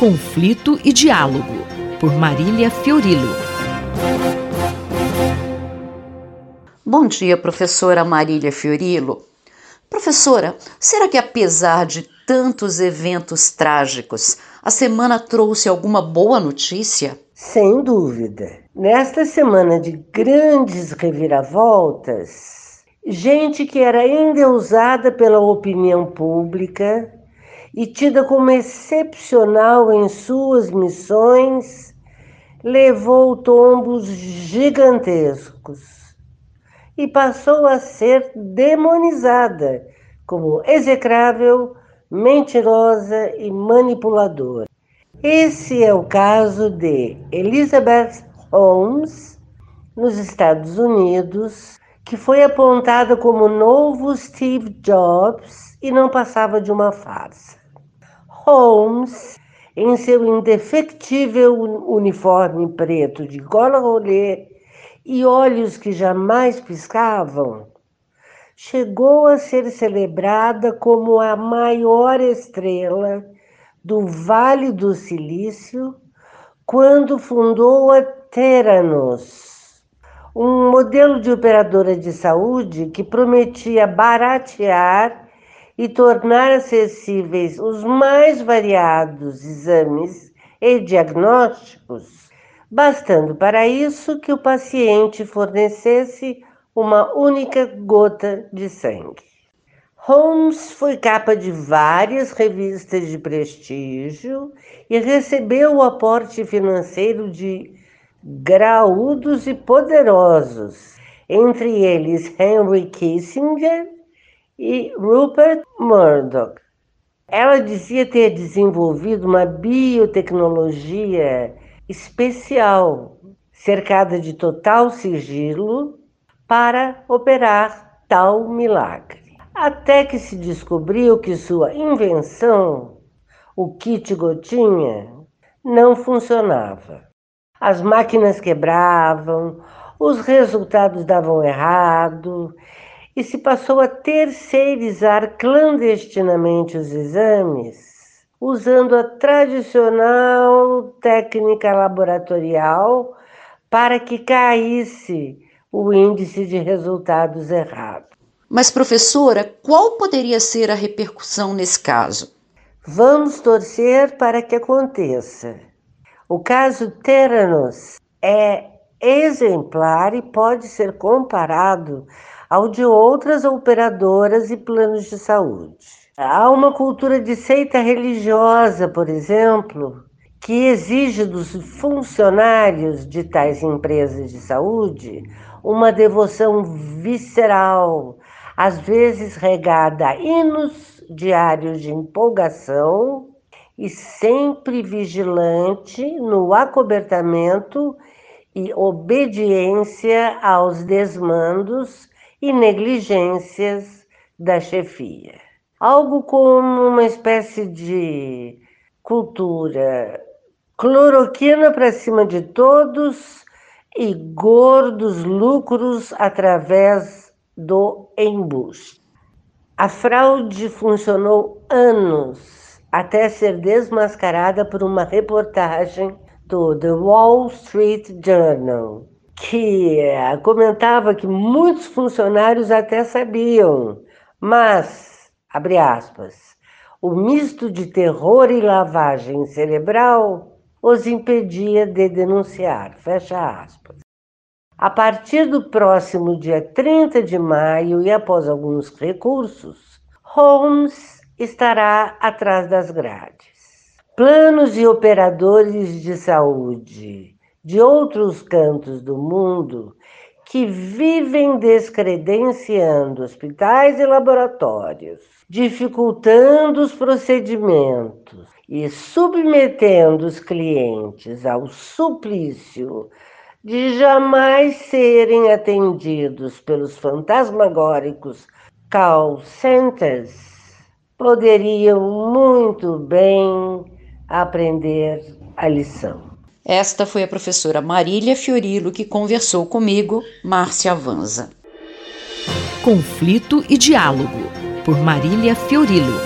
Conflito e Diálogo, por Marília Fiorilo. Bom dia, professora Marília Fiorilo. Professora, será que apesar de tantos eventos trágicos, a semana trouxe alguma boa notícia? Sem dúvida. Nesta semana de grandes reviravoltas, gente que era endeusada pela opinião pública e tida como excepcional em suas missões, levou tombos gigantescos e passou a ser demonizada como execrável, mentirosa e manipuladora. Esse é o caso de Elizabeth Holmes, nos Estados Unidos, que foi apontada como novo Steve Jobs e não passava de uma farsa. Holmes, em seu indefectível uniforme preto de gola rolê e olhos que jamais piscavam, chegou a ser celebrada como a maior estrela do Vale do Silício quando fundou a Theranos, um modelo de operadora de saúde que prometia baratear e tornar acessíveis os mais variados exames e diagnósticos, bastando para isso que o paciente fornecesse uma única gota de sangue. Holmes foi capa de várias revistas de prestígio e recebeu o aporte financeiro de graúdos e poderosos, entre eles Henry Kissinger e Rupert Murdoch. Ela dizia ter desenvolvido uma biotecnologia especial, cercada de total sigilo, para operar tal milagre. Até que se descobriu que sua invenção, o kit gotinha, não funcionava. As máquinas quebravam, os resultados davam errado e se passou a terceirizar clandestinamente os exames, usando a tradicional técnica laboratorial para que caísse o índice de resultados errado. Mas, professora, qual poderia ser a repercussão nesse caso? Vamos torcer para que aconteça. O caso Teranos é exemplar e pode ser comparado ao de outras operadoras e planos de saúde. Há uma cultura de seita religiosa, por exemplo, que exige dos funcionários de tais empresas de saúde uma devoção visceral, às vezes regada a hinos diários de empolgação e sempre vigilante no acobertamento e obediência aos desmandos e negligências da chefia. Algo como uma espécie de cultura cloroquina para cima de todos e gordos lucros através do embuste. A fraude funcionou anos até ser desmascarada por uma reportagem do The Wall Street Journal, que eh, comentava que muitos funcionários até sabiam, mas, abre aspas, o misto de terror e lavagem cerebral os impedia de denunciar, fecha aspas. A partir do próximo dia 30 de maio e após alguns recursos, Holmes estará atrás das grades. Planos e operadores de saúde de outros cantos do mundo que vivem descredenciando hospitais e laboratórios, dificultando os procedimentos e submetendo os clientes ao suplício de jamais serem atendidos pelos fantasmagóricos call centers, poderiam muito bem aprender a lição. Esta foi a professora Marília Fiorilo que conversou comigo, Márcia Avanza. Conflito e Diálogo, por Marília Fiorilo.